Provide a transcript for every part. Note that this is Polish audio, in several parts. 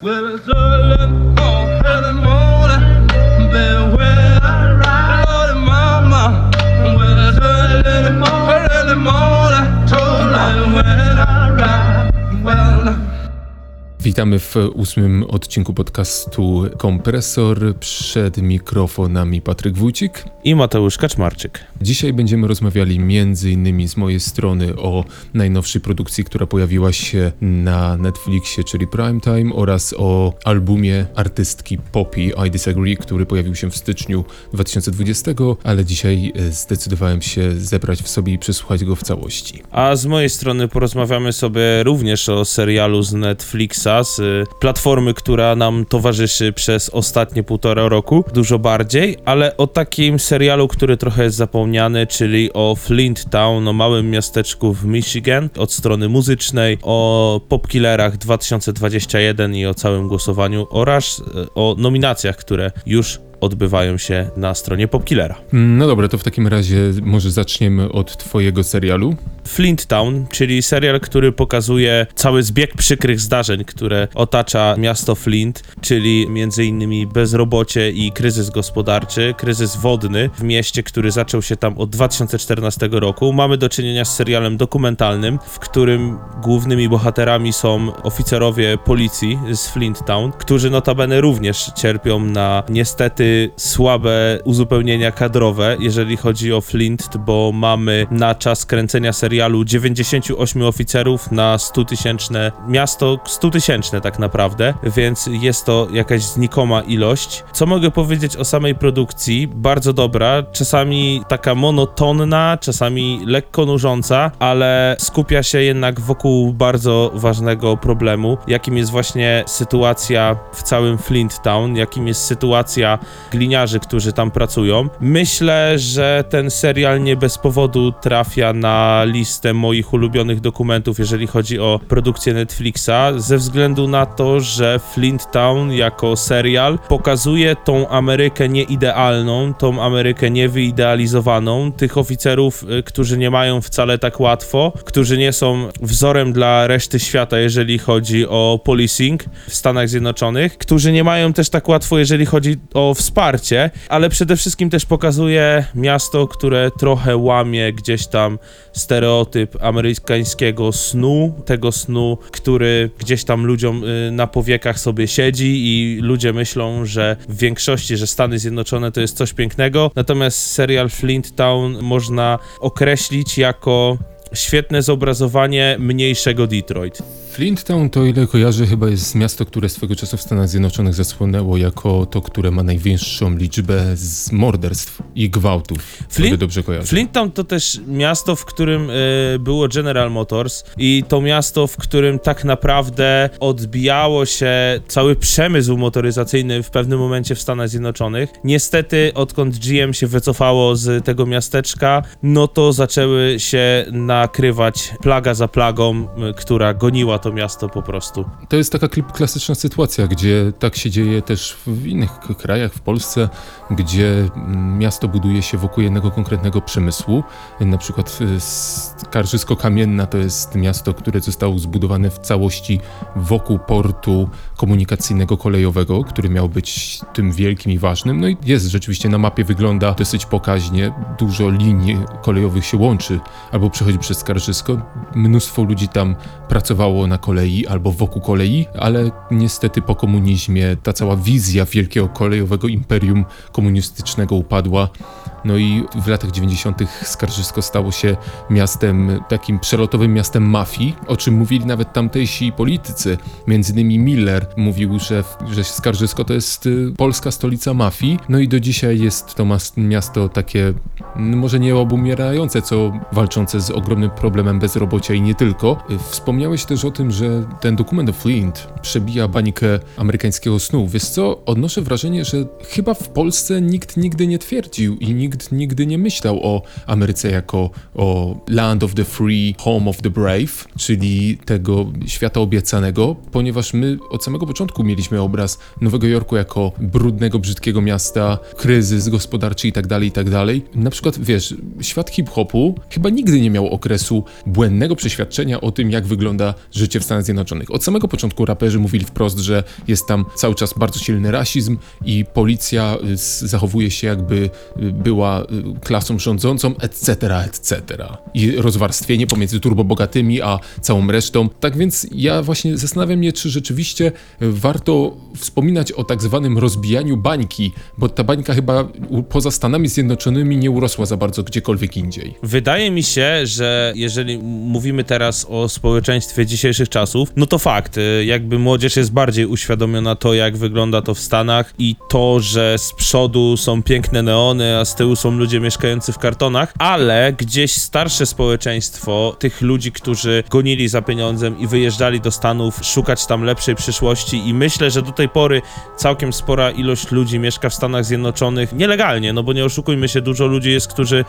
Well, it's early Witamy w ósmym odcinku podcastu Kompresor. Przed mikrofonami Patryk Wójcik. i Mateusz Kaczmarczyk. Dzisiaj będziemy rozmawiali innymi z mojej strony o najnowszej produkcji, która pojawiła się na Netflixie, czyli Primetime oraz o albumie artystki Poppy I Disagree, który pojawił się w styczniu 2020, ale dzisiaj e, zdecydowałem się zebrać w sobie i przesłuchać go w całości. A z mojej strony porozmawiamy sobie również o serialu z Netflixa, z y, platformy, która nam towarzyszy przez ostatnie półtora roku, dużo bardziej, ale o takim serialu, który trochę jest zapomniany, czyli o Flint Town, o małym miasteczku w Michigan, od strony muzycznej, o Popkillerach 2021 i o całym głosowaniu oraz y, o nominacjach, które już odbywają się na stronie Popkillera. No dobra, to w takim razie może zaczniemy od twojego serialu. Flint Town, czyli serial, który pokazuje cały zbieg przykrych zdarzeń, które otacza miasto Flint, czyli innymi bezrobocie i kryzys gospodarczy, kryzys wodny w mieście, który zaczął się tam od 2014 roku. Mamy do czynienia z serialem dokumentalnym, w którym głównymi bohaterami są oficerowie policji z Flint Town, którzy notabene również cierpią na niestety słabe uzupełnienia kadrowe, jeżeli chodzi o Flint, bo mamy na czas kręcenia serialu 98 oficerów na 100 tysięczne miasto, 100 tysięczne tak naprawdę, więc jest to jakaś znikoma ilość. Co mogę powiedzieć o samej produkcji? Bardzo dobra, czasami taka monotonna, czasami lekko nużąca, ale skupia się jednak wokół bardzo ważnego problemu, jakim jest właśnie sytuacja w całym Flint Town, jakim jest sytuacja gliniarzy, którzy tam pracują. Myślę, że ten serial nie bez powodu trafia na listę moich ulubionych dokumentów, jeżeli chodzi o produkcję Netflixa, ze względu na to, że Flint Town jako serial pokazuje tą Amerykę nieidealną, tą Amerykę niewyidealizowaną, tych oficerów, y, którzy nie mają wcale tak łatwo, którzy nie są wzorem dla reszty świata, jeżeli chodzi o policing w Stanach Zjednoczonych, którzy nie mają też tak łatwo, jeżeli chodzi o wsparcie, ale przede wszystkim też pokazuje miasto, które trochę łamie gdzieś tam stereotyp amerykańskiego snu, tego snu, który gdzieś tam ludziom y, na powiekach sobie siedzi i ludzie myślą, że w większości, że Stany Zjednoczone to jest coś pięknego, natomiast serial Flint Town można określić jako świetne zobrazowanie mniejszego Detroit. Flint Town, to ile kojarzę, chyba jest miasto, które swego czasu w Stanach Zjednoczonych zasłynęło jako to, które ma największą liczbę z morderstw i gwałtów. Flint, dobrze kojarzę. To też miasto, w którym y, było General Motors i to miasto, w którym tak naprawdę odbijało się cały przemysł motoryzacyjny w pewnym momencie w Stanach Zjednoczonych. Niestety, odkąd GM się wycofało z tego miasteczka, no to zaczęły się nakrywać plaga za plagą, y, która goniła to miasto po prostu. To jest taka klasyczna sytuacja, gdzie tak się dzieje też w innych krajach, w Polsce, gdzie mm, miasto buduje się wokół jednego konkretnego przemysłu. Na przykład y, Skarżysko-Kamienna to jest miasto, które zostało zbudowane w całości wokół portu komunikacyjnego kolejowego, który miał być tym wielkim i ważnym. No i jest rzeczywiście na mapie, wygląda dosyć pokaźnie. Dużo linii kolejowych się łączy albo przechodzi przez Skarżysko. Mnóstwo ludzi tam pracowało na kolei albo wokół kolei, ale niestety po komunizmie ta cała wizja wielkiego kolejowego imperium komunistycznego upadła. No i w latach 90. Skarżysko stało się miastem, takim przelotowym miastem mafii, o czym mówili nawet tamtejsi politycy. Między innymi Miller mówił, że, że Skarżysko to jest y, polska stolica mafii. No i do dzisiaj jest to miasto takie, no może nie obumierające, co walczące z ogromnym problemem bezrobocia i nie tylko. Y, Wspomniałeś też o tym, że ten dokument o Flint przebija bańkę amerykańskiego snu. Wiesz co, odnoszę wrażenie, że chyba w Polsce nikt nigdy nie twierdził i nikt nigdy nie myślał o Ameryce jako o land of the free, home of the brave, czyli tego świata obiecanego, ponieważ my od samego początku mieliśmy obraz Nowego Jorku jako brudnego, brzydkiego miasta, kryzys gospodarczy i tak dalej, i tak dalej. Na przykład, wiesz, świat hip-hopu chyba nigdy nie miał okresu błędnego przeświadczenia o tym, jak wygląda życie w Stanach Zjednoczonych. Od samego początku raperzy mówili wprost, że jest tam cały czas bardzo silny rasizm i policja y, zachowuje się jakby y, była y, klasą rządzącą, etc., etc. I rozwarstwienie pomiędzy turbobogatymi a całą resztą. Tak więc ja właśnie zastanawiam się, czy rzeczywiście warto wspominać o tak zwanym rozbijaniu bańki, bo ta bańka chyba poza Stanami Zjednoczonymi nie urosła za bardzo gdziekolwiek indziej. Wydaje mi się, że jeżeli mówimy teraz o społeczeństwie dzisiejszych czasów, no to fakt, y, jakby młodzież jest bardziej uświadomiona to, jak wygląda to w Stanach i to, że z przodu są piękne neony, a z tyłu są ludzie mieszkający w kartonach, ale gdzieś starsze społeczeństwo tych ludzi, którzy gonili za pieniądzem i wyjeżdżali do Stanów szukać tam lepszej przyszłości i myślę, że do tej pory całkiem spora ilość ludzi mieszka w Stanach Zjednoczonych nielegalnie, no bo nie oszukujmy się, dużo ludzi jest, którzy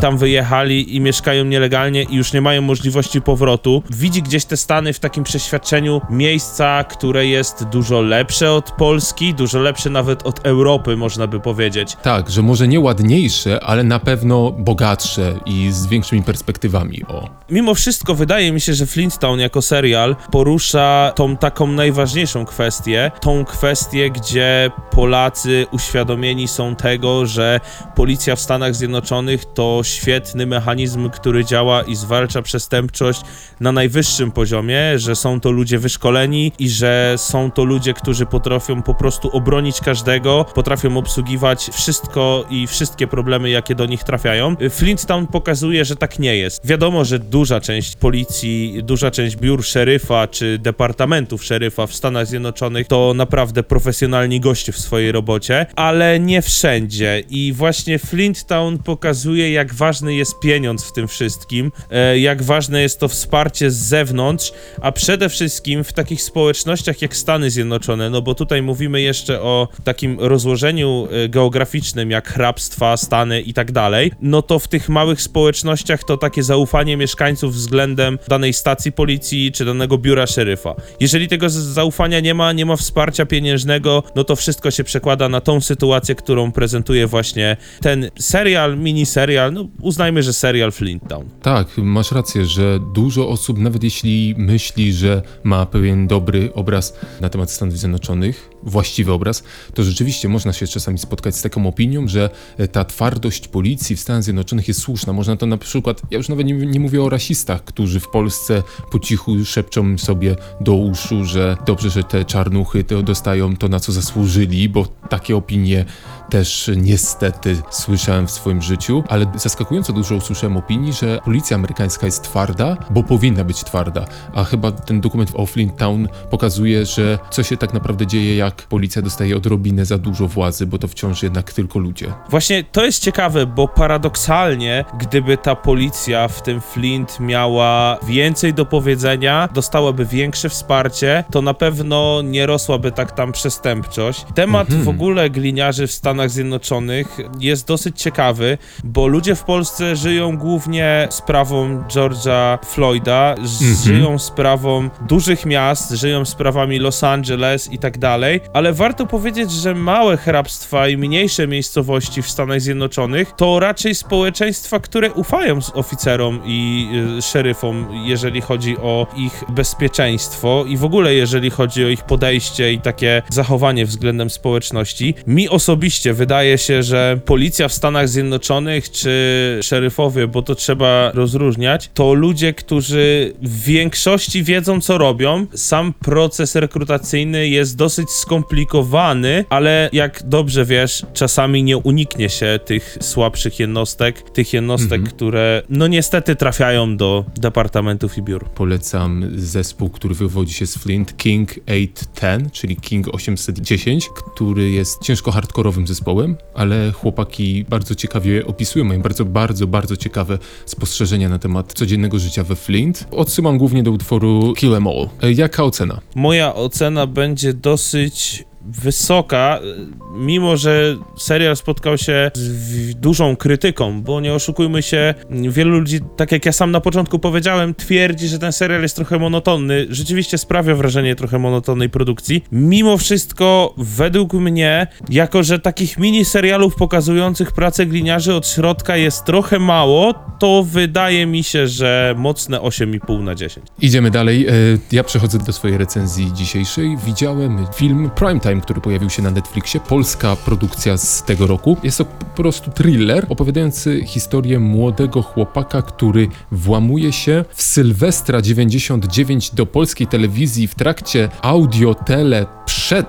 tam wyjechali i mieszkają nielegalnie i już nie mają możliwości powrotu. Widzi gdzieś te Stany w takim przeświadczeniu miejsca, które jest dużo lepsze od Polski, dużo lepsze nawet od Europy, można by powiedzieć. Tak, że może nie ładniejsze, ale na pewno bogatsze i z większymi perspektywami. O. Mimo wszystko wydaje mi się, że Flintstone jako serial porusza tą taką najważniejszą kwestię, tą kwestię, gdzie Polacy uświadomieni są tego, że policja w Stanach Zjednoczonych to świetny mechanizm, który działa i zwalcza przestępczość na najwyższym poziomie, że są to ludzie wyszkoleni i że są to ludzie, którzy potrafią po prostu obronić każdego, potrafią obsługiwać wszystko i wszystkie problemy, jakie do nich trafiają. Flintstone pokazuje, że tak nie jest. Wiadomo, że duża część policji, duża część biur szeryfa czy departamentów szeryfa w Stanach Zjednoczonych to naprawdę profesjonalni goście w swojej robocie, ale nie wszędzie. I właśnie Flintstone pokazuje, jak ważny jest pieniądz w tym wszystkim, e, jak ważne jest to wsparcie z zewnątrz, a przede wszystkim w takich społecznościach jak Stany Zjednoczone, no bo tutaj mówimy jeszcze o takim rozłożeniu e, geograficznym, jak hrabstwa, Stany i tak dalej, no to w tych małych społecznościach to takie zaufanie mieszkańców względem danej stacji policji czy danego biura szeryfa. Jeżeli tego zaufania nie ma, nie ma wsparcia pieniężnego, no to wszystko się przekłada na tą sytuację, którą prezentuje właśnie ten serial, miniserial, no uznajmy, że serial Flinttown. Tak, masz rację, że dużo osób, nawet jeśli myśli, że ma pewien dobry obraz na temat Stanów Zjednoczonych, właściwy obraz, to rzeczywiście można się czasami spotkać z taką opinią, że e, ta twardość policji w Stanach Zjednoczonych jest słuszna. Można to na przykład, ja już nawet nie, nie mówię o rasistach, którzy w Polsce po cichu szepczą sobie do uszu, że dobrze, że te czarnuchy to dostają to, na co zasłużyli, bo takie opinie też niestety słyszałem w swoim życiu, ale zaskakująco dużo usłyszałem opinii, że policja amerykańska jest twarda, bo powinna być twarda. A chyba ten dokument o Flinttown pokazuje, że co się tak naprawdę dzieje, jak policja dostaje odrobinę za dużo władzy, bo to wciąż jednak tylko ludzie. Właśnie to jest ciekawe, bo paradoksalnie, gdyby ta policja w tym Flint miała więcej do powiedzenia, dostałaby większe wsparcie, to na pewno nie rosłaby tak tam przestępczość. Temat w ogóle gliniarzy w Stanach Zjednoczonych jest dosyć ciekawy, bo ludzie w Polsce żyją głównie sprawą George'a Floyda, z- żyją sprawą dużych miast, żyją sprawami Los Angeles i tak dalej, ale warto powiedzieć, że małe hrabstwa i mniejsze miejscowości w Stanach Zjednoczonych to raczej społeczeństwa, które ufają oficerom i y, szeryfom, jeżeli chodzi o ich bezpieczeństwo i w ogóle jeżeli chodzi o ich podejście i takie zachowanie względem społeczności. Mi osobiście wydaje się, że policja w Stanach Zjednoczonych czy szeryfowie, bo to trzeba rozróżniać, to ludzie, którzy w większości wiedzą, co robią. Sam proces rekrutacyjny jest dosyć skomplikowany, ale jak dobrze wiesz, czasami nie uniknie się tych słabszych jednostek, tych jednostek, które no niestety trafiają do departamentów i biur. Polecam zespół, który wywodzi się z Flint, King 810, czyli King 810, który jest ciężko hardkorowym zespołem, ale chłopaki bardzo ciekawie opisują, mają bardzo, bardzo, bardzo ciekawe spostrzeżenia na temat codziennego życia we Flint. Odsyłam głównie do utworu Kill Em All. E, Jaka ocena? Moja ocena będzie dosyć 西 wysoka, mimo że serial spotkał się z dużą krytyką, bo nie oszukujmy się, wielu ludzi, tak jak ja sam na początku powiedziałem, twierdzi, że ten serial jest trochę monotonny. Rzeczywiście sprawia wrażenie trochę monotonnej produkcji. Mimo wszystko, według mnie, jako że takich mini serialów pokazujących pracę gliniarzy od środka jest trochę mało, to wydaje mi się, że mocne 8,5 na 10. Idziemy dalej. E, Ja przechodzę do swojej recenzji dzisiejszej. Widziałem film Primetime, który pojawił się na Netflixie. Polska produkcja z tego roku. Jest to po prostu thriller opowiadający historię młodego chłopaka, który włamuje się w Sylwestra 99 do polskiej telewizji w trakcie audio-tele przed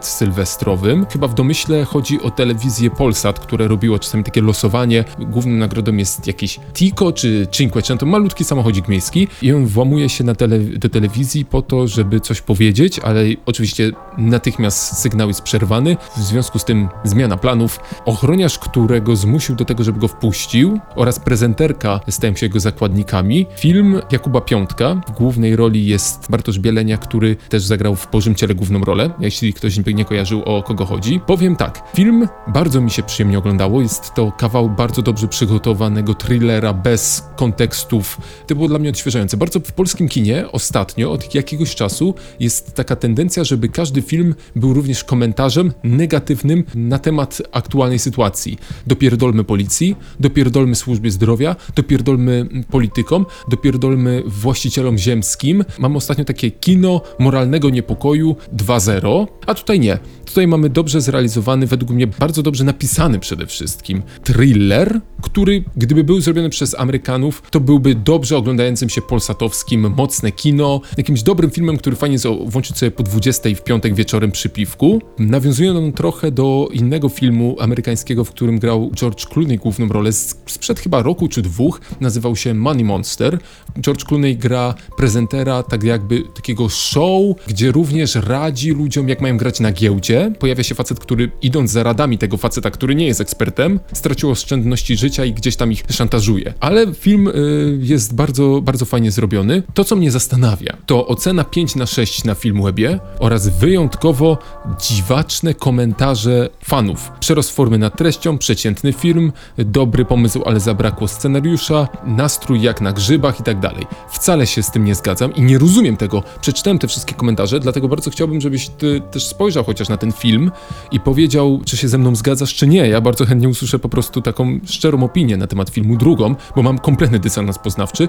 sylwestrowym. Chyba w domyśle chodzi o telewizję Polsat, które robiło czasami takie losowanie. Główną nagrodą jest jakiś Tico czy Cinquecento, malutki samochodzik miejski i on włamuje się na tele, do telewizji po to, żeby coś powiedzieć, ale oczywiście natychmiast sygnał jest przerwany. W związku z tym zmiana planów. Ochroniarz, którego zmusił do tego, żeby go wpuścił oraz prezenterka stają się jego zakładnikami. Film Jakuba Piątka. W głównej roli jest Bartosz Bielenia, który też zagrał w Bożym Ciele główną rolę. Jeśli ktoś by nie kojarzył o kogo chodzi. Powiem tak, film bardzo mi się przyjemnie oglądało. Jest to kawał bardzo dobrze przygotowanego thrillera bez kontekstów. To było dla mnie odświeżające. Bardzo w polskim kinie ostatnio, od jakiegoś czasu, jest taka tendencja, żeby każdy film był również komentarzem negatywnym na temat aktualnej sytuacji. Dopierdolmy policji, dopierdolmy służbie zdrowia, dopierdolmy politykom, dopierdolmy właścicielom ziemskim. Mam ostatnio takie kino moralnego niepokoju 2.0, a tutaj nie. Tutaj mamy dobrze zrealizowany, według mnie bardzo dobrze napisany przede wszystkim thriller, który gdyby był zrobiony przez Amerykanów, to byłby dobrze oglądającym się polsatowskim, mocne kino, jakimś dobrym filmem, który fajnie włączyć sobie po 20 w piątek wieczorem przy piwku. Nawiązuje on trochę do innego filmu amerykańskiego, w którym grał George Clooney główną rolę sprzed chyba roku czy dwóch, nazywał się Money Monster. George Clooney gra prezentera tak jakby takiego show, gdzie również radzi ludziom, jak mają grać na giełdzie. Pojawia się facet, który idąc za radami tego faceta, który nie jest ekspertem, stracił oszczędności życia i gdzieś tam ich szantażuje. Ale film y, jest bardzo, bardzo fajnie zrobiony. To, co mnie zastanawia, to ocena 5 na 6 na Filmwebie oraz wyjątkowo dziwaczne komentarze fanów. Przerost formy nad treścią, przeciętny film, dobry pomysł, ale zabrakło scenariusza, nastrój jak na grzybach i tak dalej. Wcale się z tym nie zgadzam i nie rozumiem tego. Przeczytałem te wszystkie komentarze, dlatego bardzo chciałbym, żebyś ty też spojrzał chociaż na ten film i powiedział, czy się ze mną zgadzasz, czy nie. Ja bardzo chętnie usłyszę po prostu taką szczerą opinię na temat filmu, drugą, bo mam kompletny dysonans poznawczy.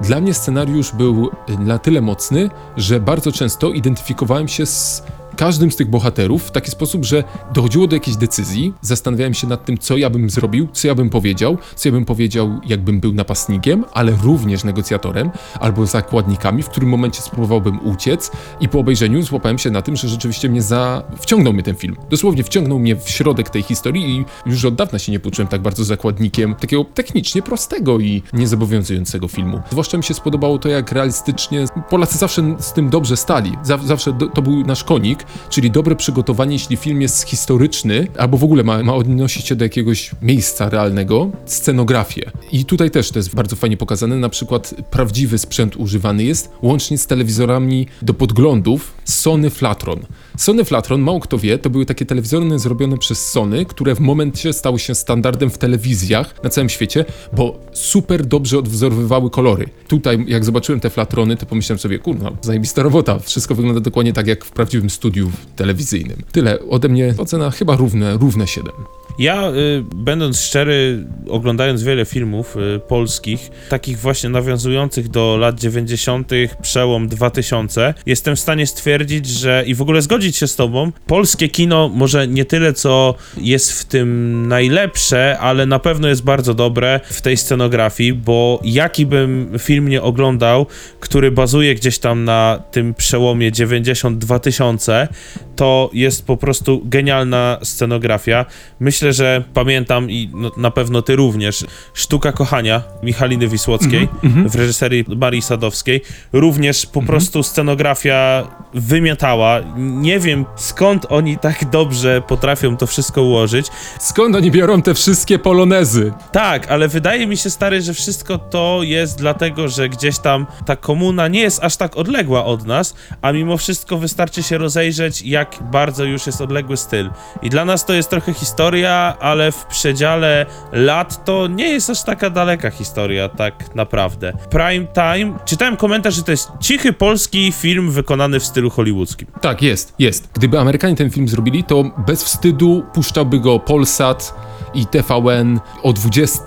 Dla mnie scenariusz był na tyle mocny, że bardzo często identyfikowałem się z każdym z tych bohaterów w taki sposób, że dochodziło do jakiejś decyzji, zastanawiałem się nad tym, co ja bym zrobił, co ja bym powiedział, co ja bym powiedział, jakbym był napastnikiem, ale również negocjatorem albo zakładnikami, w którym momencie spróbowałbym uciec i po obejrzeniu złapałem się na tym, że rzeczywiście mnie za... wciągnął mnie ten film. Dosłownie wciągnął mnie w środek tej historii i już od dawna się nie poczułem tak bardzo zakładnikiem takiego technicznie prostego i niezobowiązującego filmu. Zwłaszcza mi się spodobało to, jak realistycznie Polacy zawsze z tym dobrze stali. Zaw- zawsze to był nasz konik, czyli dobre przygotowanie, jeśli film jest historyczny, albo w ogóle ma, ma odnosić się do jakiegoś miejsca realnego, scenografię. I tutaj też to jest bardzo fajnie pokazane, na przykład prawdziwy sprzęt używany jest, łącznie z telewizorami do podglądów Sony Flatron. Sony Flatron, mało kto wie, to były takie telewizory zrobione przez Sony, które w momencie stały się standardem w telewizjach na całym świecie, bo super dobrze odwzorowywały kolory. Tutaj, jak zobaczyłem te Flatrony, to pomyślałem sobie, kurwa, zajebista robota, wszystko wygląda dokładnie tak, jak w prawdziwym studiu telewizyjnym. Tyle, ode mnie ocena chyba równe, równe 7. Ja, y, będąc szczery, oglądając wiele filmów y, polskich, takich właśnie nawiązujących do lat 90., przełom 2000, jestem w stanie stwierdzić, że i w ogóle zgodzić się z tobą, polskie kino może nie tyle, co jest w tym najlepsze, ale na pewno jest bardzo dobre w tej scenografii, bo jaki bym film nie oglądał, który bazuje gdzieś tam na tym przełomie 90-2000, to jest po prostu genialna scenografia. Myślę, myślę, że pamiętam i no, na pewno ty również, Sztuka Kochania Michaliny Wisłockiej w reżyserii Marii Sadowskiej. Również po prostu scenografia wymiatała. Nie wiem skąd oni tak dobrze potrafią to wszystko ułożyć. Skąd oni biorą te wszystkie polonezy? Tak, ale wydaje mi się, stary, że wszystko to jest dlatego, że gdzieś tam ta komuna nie jest aż tak odległa od nas, a mimo wszystko wystarczy się rozejrzeć, jak bardzo już jest odległy styl. I dla nas to jest trochę historia, ale w przedziale lat to nie jest aż taka daleka historia, tak naprawdę. Prime Time, czytałem komentarz, że to jest cichy polski film wykonany w stylu hollywoodzkim. Tak, jest, jest. Gdyby Amerykanie ten film zrobili, to bez wstydu puszczałby go Polsat i TVN o 20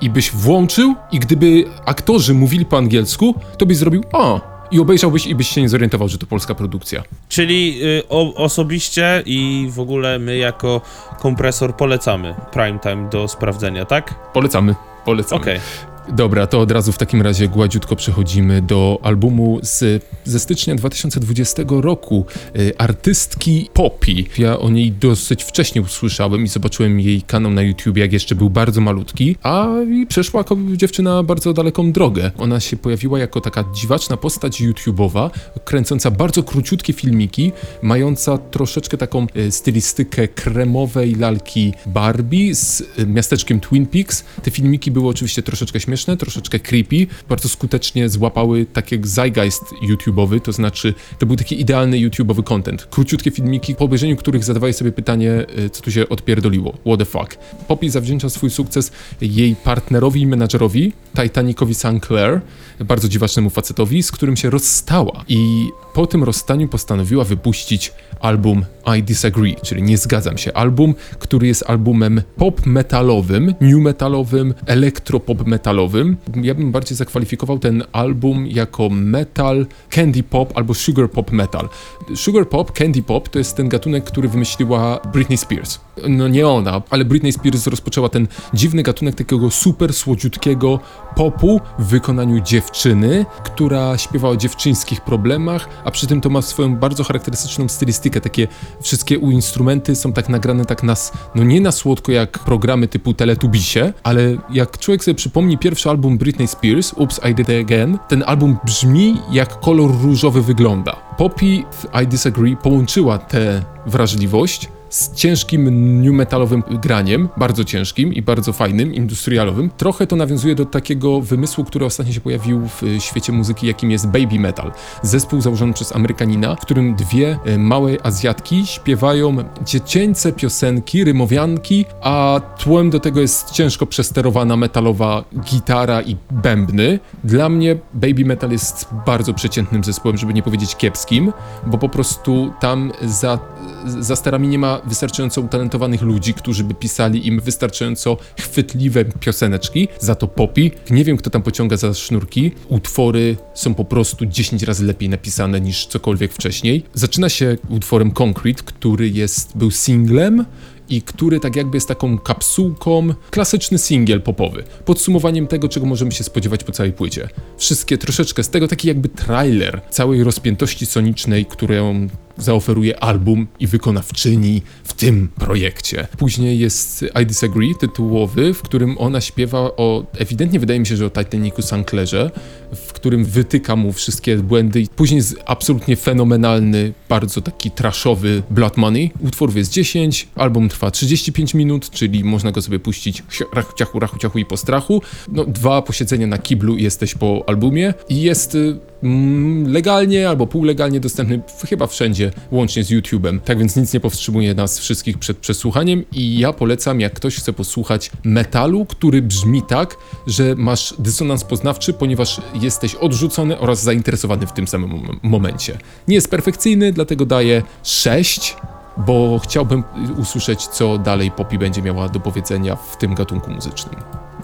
i byś włączył i gdyby aktorzy mówili po angielsku, to byś zrobił o i obejrzałbyś i byś się nie zorientował, że to polska produkcja. Czyli y, o, osobiście i w ogóle my jako kompresor polecamy Prime Time do sprawdzenia, tak? Polecamy, polecamy. Okej. Dobra, to od razu w takim razie gładziutko przechodzimy do albumu z, ze stycznia 2020 roku y, artystki Poppy. Ja o niej dosyć wcześnie usłyszałem i zobaczyłem jej kanał na YouTube, jak jeszcze był bardzo malutki, a i przeszła jako dziewczyna bardzo daleką drogę. Ona się pojawiła jako taka dziwaczna postać YouTubeowa, kręcąca bardzo króciutkie filmiki, mająca troszeczkę taką y, stylistykę kremowej lalki Barbie z y, miasteczkiem Twin Peaks. Te filmiki były oczywiście troszeczkę śmieszne, troszeczkę creepy, bardzo skutecznie złapały taki zeitgeist YouTubeowy, to znaczy to był taki idealny YouTubeowy content. Króciutkie filmiki, po obejrzeniu których zadawałeś sobie pytanie, y, co tu się odpierdoliło, what the fuck. Poppy zawdzięcza swój sukces jej partnerowi i menadżerowi, Titanicowi Sinclair, bardzo dziwacznemu facetowi, z którym się rozstała i po tym rozstaniu postanowiła wypuścić album I Disagree, czyli Nie Zgadzam się. Album, który jest albumem pop metalowym, new metalowym, elektropop metalowym. Ja bym bardziej zakwalifikował ten album jako metal, candy pop albo sugar pop metal. Sugar pop, candy pop to jest ten gatunek, który wymyśliła Britney Spears. No nie ona, ale Britney Spears rozpoczęła ten dziwny gatunek takiego super słodziutkiego popu w wykonaniu dziewczyny, która śpiewa o dziewczyńskich problemach, a przy tym to ma swoją bardzo charakterystyczną stylistykę. Takie wszystkie instrumenty są tak nagrane tak nas, no nie na słodko jak programy typu Teletubisie, ale jak człowiek sobie przypomni pierwszy album Britney Spears, Oops, I Did It Again, ten album brzmi jak kolor różowy wygląda. Poppy w I Disagree połączyła tę wrażliwość z ciężkim new metalowym graniem, bardzo ciężkim i bardzo fajnym, industrialowym. Trochę to nawiązuje do takiego wymysłu, który ostatnio się pojawił w y, świecie muzyki, jakim jest baby metal. Zespół założony przez Amerykanina, w którym dwie y, małe Azjatki śpiewają dziecięce piosenki, rymowianki, a tłem do tego jest ciężko przesterowana metalowa gitara i bębny. Dla mnie baby metal jest bardzo przeciętnym zespołem, żeby nie powiedzieć kiepskim, bo po prostu tam za, za sterami nie ma wystarczająco utalentowanych ludzi, którzy by pisali im wystarczająco chwytliwe pioseneczki. Za to Poppy, nie wiem kto tam pociąga za sznurki, utwory są po prostu 10 razy lepiej napisane niż cokolwiek wcześniej. Zaczyna się utworem Concrete, który jest, był singlem, i który tak jakby jest taką kapsułką, klasyczny singiel popowy. Podsumowaniem tego, czego możemy się spodziewać po całej płycie. Wszystkie troszeczkę z tego, taki jakby trailer całej rozpiętości sonicznej, którą zaoferuje album i wykonawczyni w tym projekcie. Później jest I Disagree, tytułowy, w którym ona śpiewa o, ewidentnie wydaje mi się, że o Titanicu Sinclairze, w którym wytyka mu wszystkie błędy. Później jest absolutnie fenomenalny, bardzo taki trashowy Blood Money. Utworów jest 10, album trwa 35 minut, czyli można go sobie puścić rachu, ciachu, rachu, ciachu i po strachu. No, dwa posiedzenia na kiblu jesteś po albumie i jest mm, legalnie albo półlegalnie dostępny chyba wszędzie, łącznie z YouTube'em. Tak więc nic nie powstrzymuje nas wszystkich przed przesłuchaniem i ja polecam, jak ktoś chce posłuchać metalu, który brzmi tak, że masz dysonans poznawczy, ponieważ jesteś odrzucony oraz zainteresowany w tym samym mom- momencie. Nie jest perfekcyjny, dlatego daję 6, bo chciałbym usłyszeć, co dalej Poppy będzie miała do powiedzenia w tym gatunku muzycznym.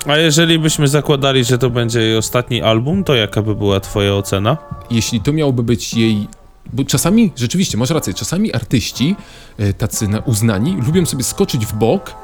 A jeżeli byśmy zakładali, że to będzie jej ostatni album, to jaka by była twoja ocena? jeśli to miałoby być jej. Bo czasami, rzeczywiście, masz rację, czasami artyści, e, tacy na uznani, lubią sobie skoczyć w bok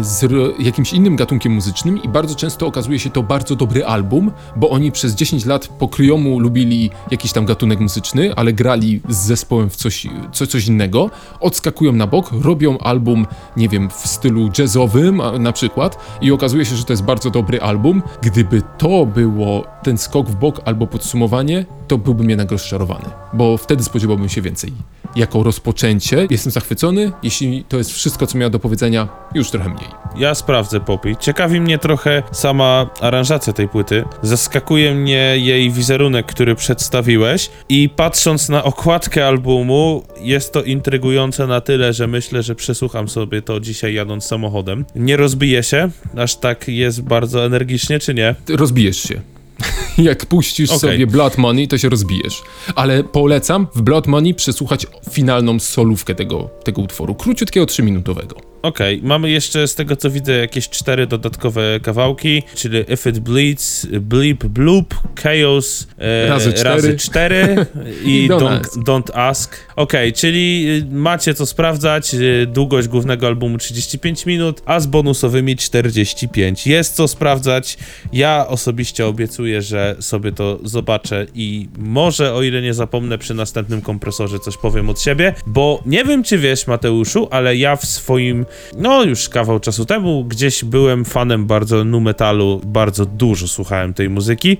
z ro- jakimś innym gatunkiem muzycznym i bardzo często okazuje się to bardzo dobry album, bo oni przez 10 lat po kryjomu lubili jakiś tam gatunek muzyczny, ale grali z zespołem w coś, co, coś innego, odskakują na bok, robią album, nie wiem, w stylu jazzowym na przykład i okazuje się, że to jest bardzo dobry album. Gdyby to było ten skok w bok albo podsumowanie, to byłbym jednak rozczarowany, bo wtedy spodziewałbym się więcej. Jako rozpoczęcie jestem zachwycony, jeśli to jest wszystko, co miała do powiedzenia, już trochę mniej. Ja sprawdzę Poppy. Ciekawi mnie trochę sama aranżacja tej płyty. Zaskakuje mnie jej wizerunek, który przedstawiłeś i patrząc na okładkę albumu, jest to intrygujące na tyle, że myślę, że przesłucham sobie to dzisiaj jadąc samochodem. Nie rozbije się, aż tak jest bardzo energicznie, czy nie? Rozbijesz się. Jak puścisz Okej. sobie Blood Money, to się rozbijesz. Ale polecam w Blood Money przesłuchać finalną solówkę tego, tego utworu. Króciutkiego, trzyminutowego. Okej, mamy jeszcze z tego co widzę jakieś cztery dodatkowe kawałki, czyli If It Bleeds, Bleep Bloop, Chaos e, Razy cztery. razy cztery i I Don't don't, Ask. Okej, czyli y, macie co sprawdzać, y, długość głównego albumu 35 minut, a z bonusowymi 45. Jest co sprawdzać, ja osobiście obiecuję, że sobie to zobaczę i może o ile nie zapomnę przy następnym kompresorze coś powiem od siebie, bo nie wiem czy wiesz Mateuszu, ale ja w swoim no już kawał czasu temu gdzieś byłem fanem bardzo nu metalu, bardzo dużo słuchałem tej muzyki,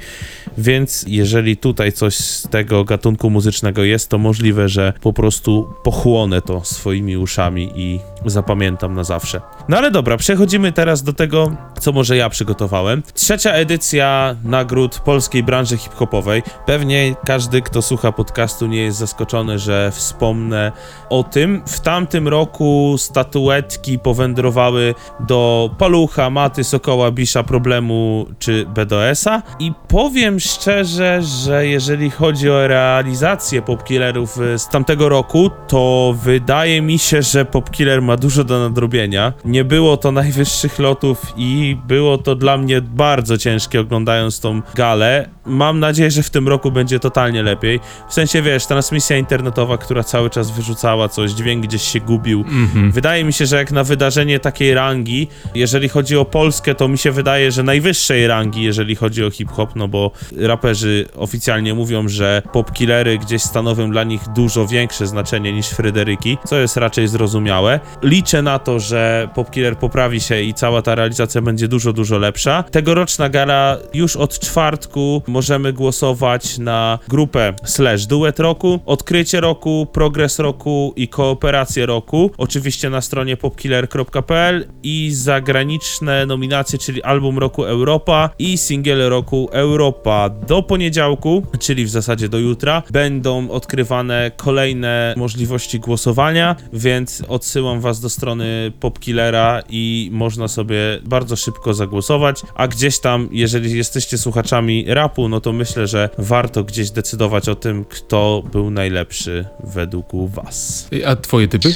więc jeżeli tutaj coś z tego gatunku muzycznego jest, to możliwe, że po prostu pochłonę to swoimi uszami i zapamiętam na zawsze. No ale dobra, przechodzimy teraz do tego, co może ja przygotowałem. Trzecia edycja nagród polskiej branży hip-hopowej. Pewnie każdy, kto słucha podcastu, nie jest zaskoczony, że wspomnę o tym. W tamtym roku statuetki powędrowały do Palucha, Maty, Sokoła, Bisza, Problemu czy BDS-a i powiem szczerze, że jeżeli chodzi o realizację Popkillerów y, z tamtego roku, to wydaje mi się, że Popkiller ma dużo do nadrobienia. Nie było to najwyższych lotów i było to dla mnie bardzo ciężkie oglądając tą galę. Mam nadzieję, że w tym roku będzie totalnie lepiej. W sensie, wiesz, transmisja internetowa, która cały czas wyrzucała coś, dźwięk gdzieś się gubił. Wydaje mi się, że jak na wydarzenie takiej rangi, jeżeli chodzi o Polskę, to mi się wydaje, że najwyższej rangi, jeżeli chodzi o hip-hop, no bo raperzy oficjalnie mówią, że popkillery gdzieś stanowią dla nich dużo większe znaczenie niż Fryderyki, co jest raczej zrozumiałe. Liczę na to, że Popkiller poprawi się i cała ta realizacja będzie dużo, dużo lepsza. Tegoroczna gala już od czwartku możemy głosować na grupę slash duet roku, odkrycie roku, progres roku i kooperację roku. Oczywiście na stronie popkiller.pl i zagraniczne nominacje, czyli album roku Europa i singiel roku Europa. Do poniedziałku, czyli w zasadzie do jutra, będą odkrywane kolejne możliwości głosowania, więc odsyłam was do strony Popkillera i można sobie bardzo szybko zagłosować, a gdzieś tam, jeżeli jesteście słuchaczami rapu, no to myślę, że warto gdzieś decydować o tym, kto był najlepszy według was. A twoje typy?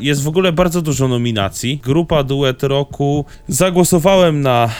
Jest w ogóle bardzo dużo nominacji. Grupa Duet Roku. Zagłosowałem na.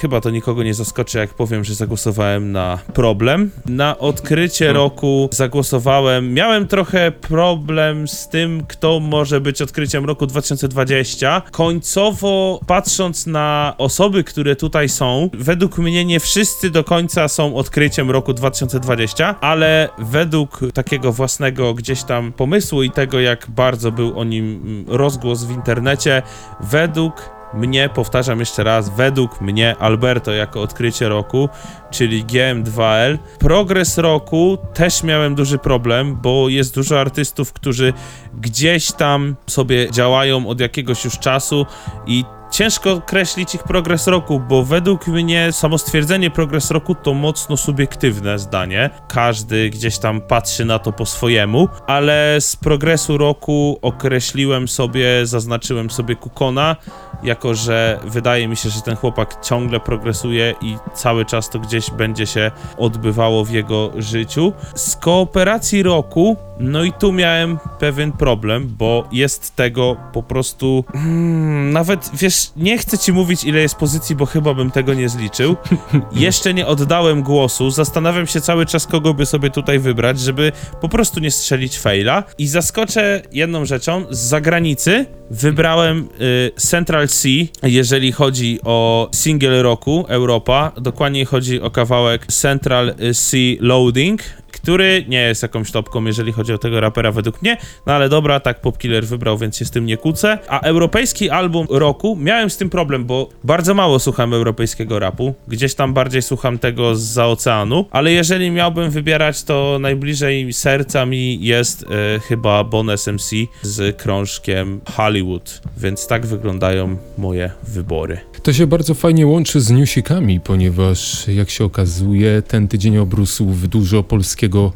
Chyba to nikogo nie zaskoczy, jak powiem, że zagłosowałem na problem. Na odkrycie roku zagłosowałem. Miałem trochę problem z tym, kto może być odkryciem roku 2020. Końcowo, patrząc na osoby, które tutaj są, według mnie nie wszyscy do końca są odkryciem roku 2020, ale według takiego własnego gdzieś tam pomysłu i tego, jak bardzo był o nim mm, rozgłos w internecie, według mnie, powtarzam jeszcze raz, według mnie Alberto jako odkrycie roku, czyli GM2L. Progres roku też miałem duży problem, bo jest dużo artystów, którzy gdzieś tam sobie działają od jakiegoś już czasu i Ciężko określić ich progres roku, bo według mnie samo stwierdzenie progres roku to mocno subiektywne zdanie. Każdy gdzieś tam patrzy na to po swojemu, ale z progresu roku określiłem sobie, zaznaczyłem sobie Kukona, jako że wydaje mi się, że ten chłopak ciągle progresuje i cały czas to gdzieś będzie się odbywało w jego życiu. Z kooperacji roku, no i tu miałem pewien problem, bo jest tego po prostu. Hmm, nawet wiesz, nie chcę ci mówić, ile jest pozycji, bo chyba bym tego nie zliczył. Jeszcze nie oddałem głosu. Zastanawiam się cały czas, kogo by sobie tutaj wybrać, żeby po prostu nie strzelić faila. I zaskoczę jedną rzeczą z zagranicy. Wybrałem y, Central C, jeżeli chodzi o single roku Europa. Dokładniej chodzi o kawałek Central C Loading, który nie jest jakąś topką, jeżeli chodzi o tego rapera według mnie, no ale dobra, tak Popkiller wybrał, więc się z tym nie kłócę. A europejski album roku, miałem z tym problem, bo bardzo mało słucham europejskiego rapu, gdzieś tam bardziej słucham tego za oceanu, ale jeżeli miałbym wybierać, to najbliżej serca mi jest e, chyba Bon SMC z krążkiem Hollywood, więc tak wyglądają moje wybory. To się bardzo fajnie łączy z newsikami, ponieważ jak się okazuje, ten tydzień obrósł w dużo polskiego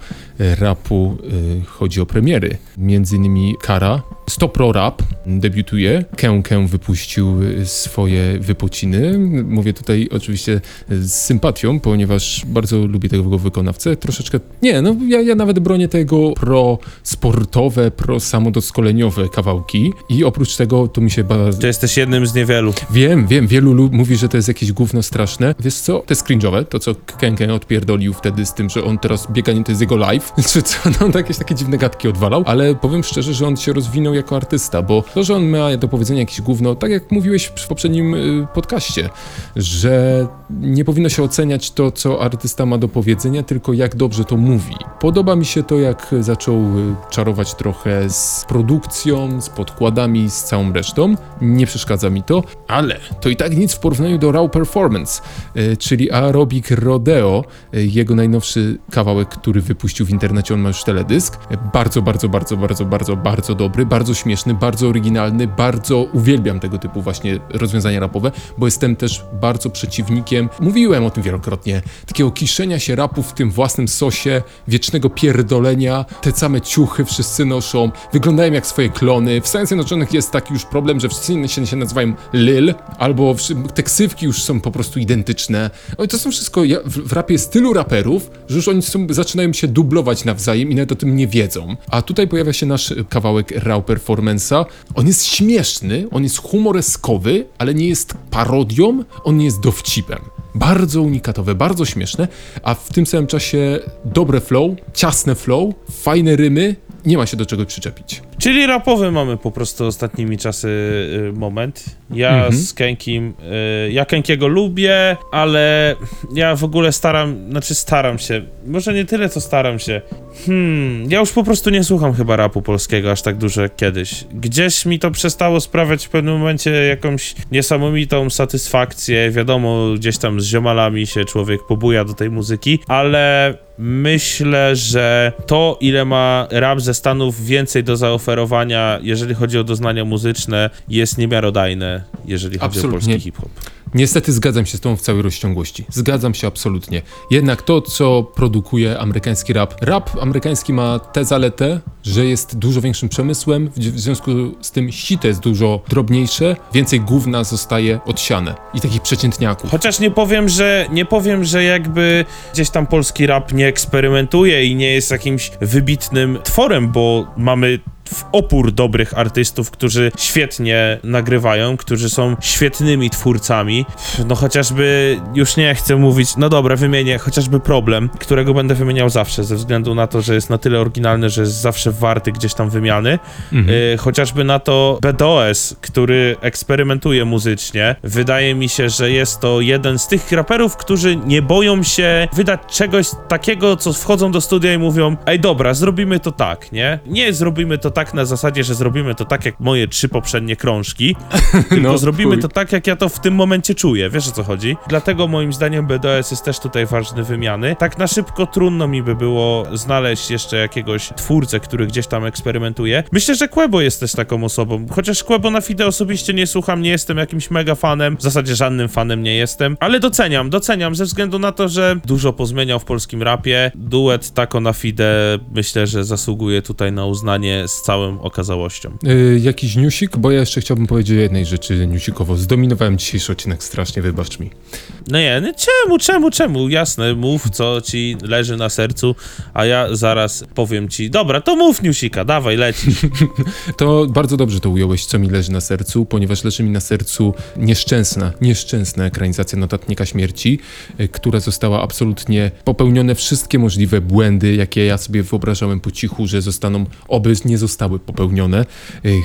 rapu. e, Chodzi o premiery. Między innymi Kara, Stopro Rap debiutuje. Kę Kę wypuścił e, swoje wypociny. Mówię tutaj oczywiście z sympatią, ponieważ bardzo lubię tego wykonawcę. Troszeczkę, nie, no ja, ja nawet bronię tego pro sportowe, pro samodoskoleniowe kawałki i oprócz tego to mi się bardzo To jesteś jednym z niewielu. Wiem, wiem, wielu lu- mówi, że to jest jakieś gówno straszne. Wiesz co, to jest cringe'owe, to co Kenken odpierdolił wtedy z tym, że on teraz bieganie to jest jego live, czy co, no jakieś takie dziwne gadki odwalał, ale powiem szczerze, że on się rozwinął jako artysta, bo to, że on ma do powiedzenia jakieś gówno, tak jak mówiłeś w poprzednim y, podcaście, że nie powinno się oceniać to, co artysta ma do powiedzenia, tylko jak dobrze to mówi. Podoba mi się to, jak zaczął y, czarować trochę z produkcją, z podkładami, z całą resztą. Nie przeszkadza mi to, ale to i tak nic w porównaniu do Raw Performance, y, czyli Aerobic Rodeo, jego najnowszy kawałek, który wypuścił w internecie, on ma już teledysk. Bardzo, bardzo, bardzo, bardzo, bardzo, bardzo dobry, bardzo śmieszny, bardzo oryginalny, bardzo uwielbiam tego typu właśnie rozwiązania rapowe, bo jestem też bardzo przeciwnikiem, mówiłem o tym wielokrotnie, takiego kiszenia się rapu w tym własnym sosie, wiecznego pierdolenia, te same ciuchy wszyscy noszą, wyglądają jak swoje klony. W Stanach Zjednoczonych jest taki już problem, że wszyscy się, się nazywają Lil, albo te ksywki już są po prostu identyczne. Oj, to są wszystko, ja, w, w rapie jest tylu raperów, że już oni są, zaczynają się dublować nawzajem i nawet o tym nie wiedzą. A tutaj pojawia się nasz kawałek Raw Performance'a. On jest śmieszny, on jest humoreskowy, ale nie jest parodią, on nie jest dowcipem. Bardzo unikatowe, bardzo śmieszne, a w tym samym czasie dobre flow, ciasne flow, fajne rymy, nie ma się do czego przyczepić. Czyli rapowy mamy po prostu ostatnimi czasy y, moment. Ja Mhm. z Kenkim, y, ja Kenkiego lubię, ale ja w ogóle staram, znaczy staram się, może nie tyle co staram się. Hmm, ja już po prostu nie słucham chyba rapu polskiego aż tak dużo jak kiedyś. Gdzieś mi to przestało sprawiać w pewnym momencie jakąś niesamowitą satysfakcję. Wiadomo, gdzieś tam z ziomalami się człowiek pobuja do tej muzyki, ale myślę, że to, ile ma rap ze Stanów więcej do zaoferowania, jeżeli chodzi o doznania muzyczne, jest niemiarodajne, jeżeli chodzi Absolutnie. o polski hip-hop. Niestety zgadzam się z tą w całej rozciągłości. Zgadzam się absolutnie. Jednak to, co produkuje amerykański rap, rap amerykański ma tę zaletę, że jest dużo większym przemysłem, w związku z tym sito jest dużo drobniejsze, więcej gówna zostaje odsiane i takich przeciętniaków. Chociaż nie powiem, że nie powiem, że jakby gdzieś tam polski rap nie eksperymentuje i nie jest jakimś wybitnym tworem, bo mamy w opór dobrych artystów, którzy świetnie nagrywają, którzy są świetnymi twórcami. No chociażby, już nie chcę mówić, no dobra, wymienię chociażby problem, którego będę wymieniał zawsze, ze względu na to, że jest na tyle oryginalny, że jest zawsze warty gdzieś tam wymiany. Y, chociażby na to BDOS, który eksperymentuje muzycznie. Wydaje mi się, że jest to jeden z tych raperów, którzy nie boją się wydać czegoś takiego, co wchodzą do studia i mówią: Ej, dobra, zrobimy to tak, nie? Nie zrobimy to tak na zasadzie, że zrobimy to tak jak moje trzy poprzednie krążki, tylko No, zrobimy chuj. to tak, jak ja to w tym momencie czuję. Wiesz o co chodzi? Dlatego moim zdaniem BDS jest też tutaj ważny wymiany. Tak na szybko trudno mi by było znaleźć jeszcze jakiegoś twórcę, który gdzieś tam eksperymentuje. Myślę, że Quebo jest też taką osobą. Chociaż Quebo na Fide osobiście nie słucham, nie jestem jakimś mega fanem. W zasadzie żadnym fanem nie jestem, ale doceniam, doceniam ze względu na to, że dużo pozmieniał w polskim rapie. Duet Taco na Fide myślę, że zasługuje tutaj na uznanie z całą okazałością. Yy, jakiś newsik? Bo ja jeszcze chciałbym powiedzieć o jednej rzeczy newsikowo. Zdominowałem dzisiejszy odcinek strasznie, wybacz mi. No nie, no czemu, czemu, czemu? Jasne, mów, co ci leży na sercu, a ja zaraz powiem ci, dobra, to mów, Niusika, dawaj, lecisz. To bardzo dobrze to ująłeś, co mi leży na sercu, ponieważ leży mi na sercu nieszczęsna, nieszczęsna ekranizacja Notatnika Śmierci, y, która została absolutnie popełnione wszystkie możliwe błędy, jakie ja sobie wyobrażałem po cichu, że zostaną, oby nie zostały zostały popełnione.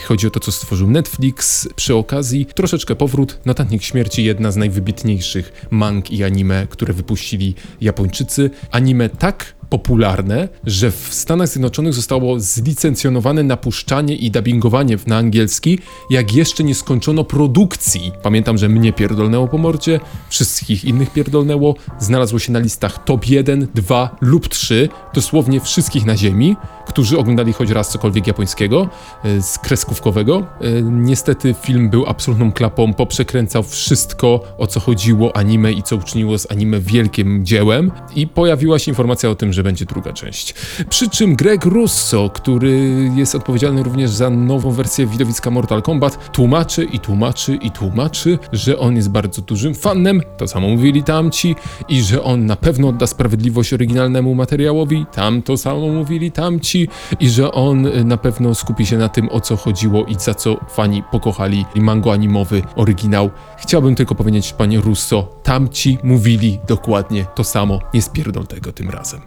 Chodzi o to, co stworzył Netflix. Przy okazji troszeczkę powrót. Notatnik Śmierci, jedna z najwybitniejszych mang i anime, które wypuścili Japończycy. Anime tak popularne, że w Stanach Zjednoczonych zostało zlicencjonowane napuszczanie i dubbingowanie na angielski, jak jeszcze nie skończono produkcji. Pamiętam, że mnie pierdolnęło po mordzie, wszystkich innych pierdolnęło, znalazło się na listach top 1, 2 lub 3, dosłownie wszystkich na ziemi, którzy oglądali choć raz cokolwiek japońskiego, e, z kreskówkowego. E, Niestety film był absolutną klapą, poprzekręcał wszystko, o co chodziło anime i co uczyniło z anime wielkim dziełem i pojawiła się informacja o tym, że będzie druga część. Przy czym Greg Russo, który jest odpowiedzialny również za nową wersję widowiska Mortal Kombat, tłumaczy i tłumaczy i tłumaczy, że on jest bardzo dużym fanem, to samo mówili tamci, i że on na pewno odda sprawiedliwość oryginalnemu materiałowi, tam to samo mówili tamci, i że on na pewno skupi się na tym, o co chodziło i za co fani pokochali mango animowy oryginał. Chciałbym tylko powiedzieć, panie Russo, tamci mówili dokładnie to samo, nie spierdol tego tym razem.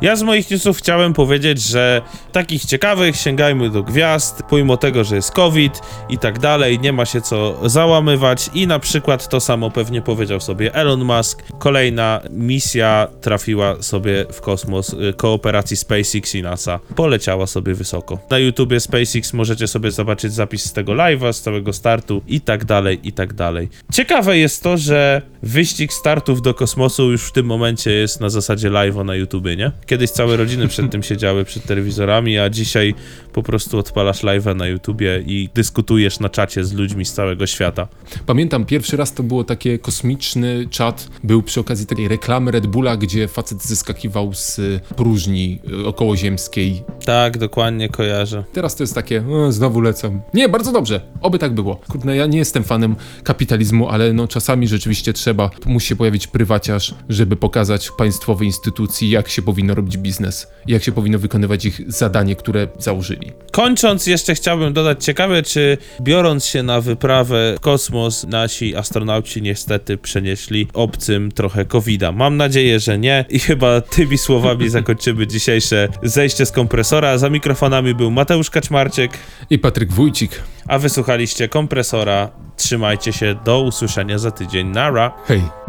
Ja z moich newsów chciałem powiedzieć, że takich ciekawych sięgajmy do gwiazd, pomimo tego, że jest COVID i tak dalej, nie ma się co załamywać i na przykład to samo pewnie powiedział sobie Elon Musk. Kolejna misja trafiła sobie w kosmos y, kooperacji SpaceX i NASA. Poleciała sobie wysoko. Na YouTubie SpaceX możecie sobie zobaczyć zapis z tego live'a, z całego startu i tak dalej, i tak dalej. Ciekawe jest to, że wyścig startów do kosmosu już w tym momencie jest na zasadzie live'a na YouTubie, nie? Kiedyś całe rodziny przed tym siedziały przed telewizorami, a dzisiaj po prostu odpalasz live'a na YouTubie i dyskutujesz na czacie z ludźmi z całego świata. Pamiętam, pierwszy raz to było takie kosmiczny czat, był przy okazji takiej reklamy Red Bulla, gdzie facet zeskakiwał z y, próżni y, okołoziemskiej. Tak, dokładnie kojarzę. Teraz to jest takie, e, znowu lecą. Nie, bardzo dobrze, oby tak było. Kurde, ja nie jestem fanem kapitalizmu, ale no czasami rzeczywiście trzeba, musi się pojawić prywaciarz, żeby pokazać państwowej instytucji, jak się powinno robić biznes, jak się powinno wykonywać ich zadanie, które założyli. Kończąc, jeszcze chciałbym dodać ciekawe, czy biorąc się na wyprawę w kosmos, nasi astronauci niestety przenieśli obcym trochę COVID-a. Mam nadzieję, że nie i chyba tymi słowami zakończymy dzisiejsze zejście z kompresora. Za mikrofonami był Mateusz Kaczmarczyk, I Patryk Wójcik, a wysłuchaliście kompresora. Trzymajcie się, do usłyszenia za tydzień. Nara! hej.